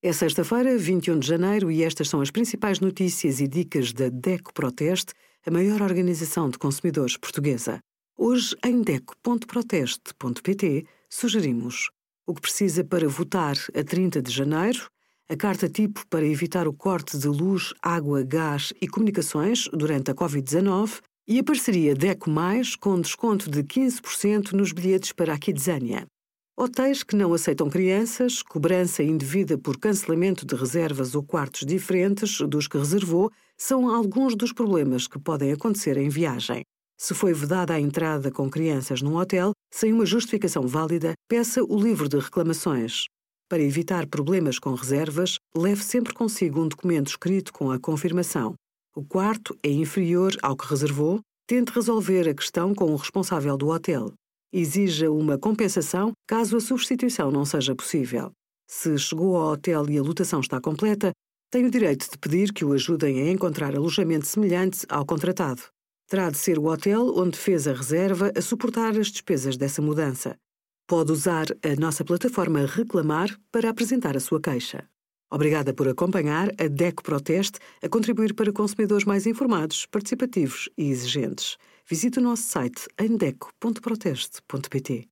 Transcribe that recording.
É sexta-feira, 21 de janeiro, e estas são as principais notícias e dicas da DECO Proteste, a maior organização de consumidores portuguesa. Hoje, em DECO.proteste.pt, sugerimos o que precisa para votar a 30 de janeiro, a carta tipo para evitar o corte de luz, água, gás e comunicações durante a Covid-19 e a parceria DECO Mais com desconto de 15% nos bilhetes para a Kidzania. Hotéis que não aceitam crianças, cobrança indevida por cancelamento de reservas ou quartos diferentes dos que reservou são alguns dos problemas que podem acontecer em viagem. Se foi vedada a entrada com crianças num hotel, sem uma justificação válida, peça o livro de reclamações. Para evitar problemas com reservas, leve sempre consigo um documento escrito com a confirmação. O quarto é inferior ao que reservou, tente resolver a questão com o responsável do hotel. Exija uma compensação caso a substituição não seja possível. Se chegou ao hotel e a lotação está completa, tem o direito de pedir que o ajudem a encontrar alojamento semelhante ao contratado. Terá de ser o hotel onde fez a reserva a suportar as despesas dessa mudança. Pode usar a nossa plataforma Reclamar para apresentar a sua queixa. Obrigada por acompanhar a DECO Proteste a contribuir para consumidores mais informados, participativos e exigentes. Visite o nosso site em deco.proteste.pt.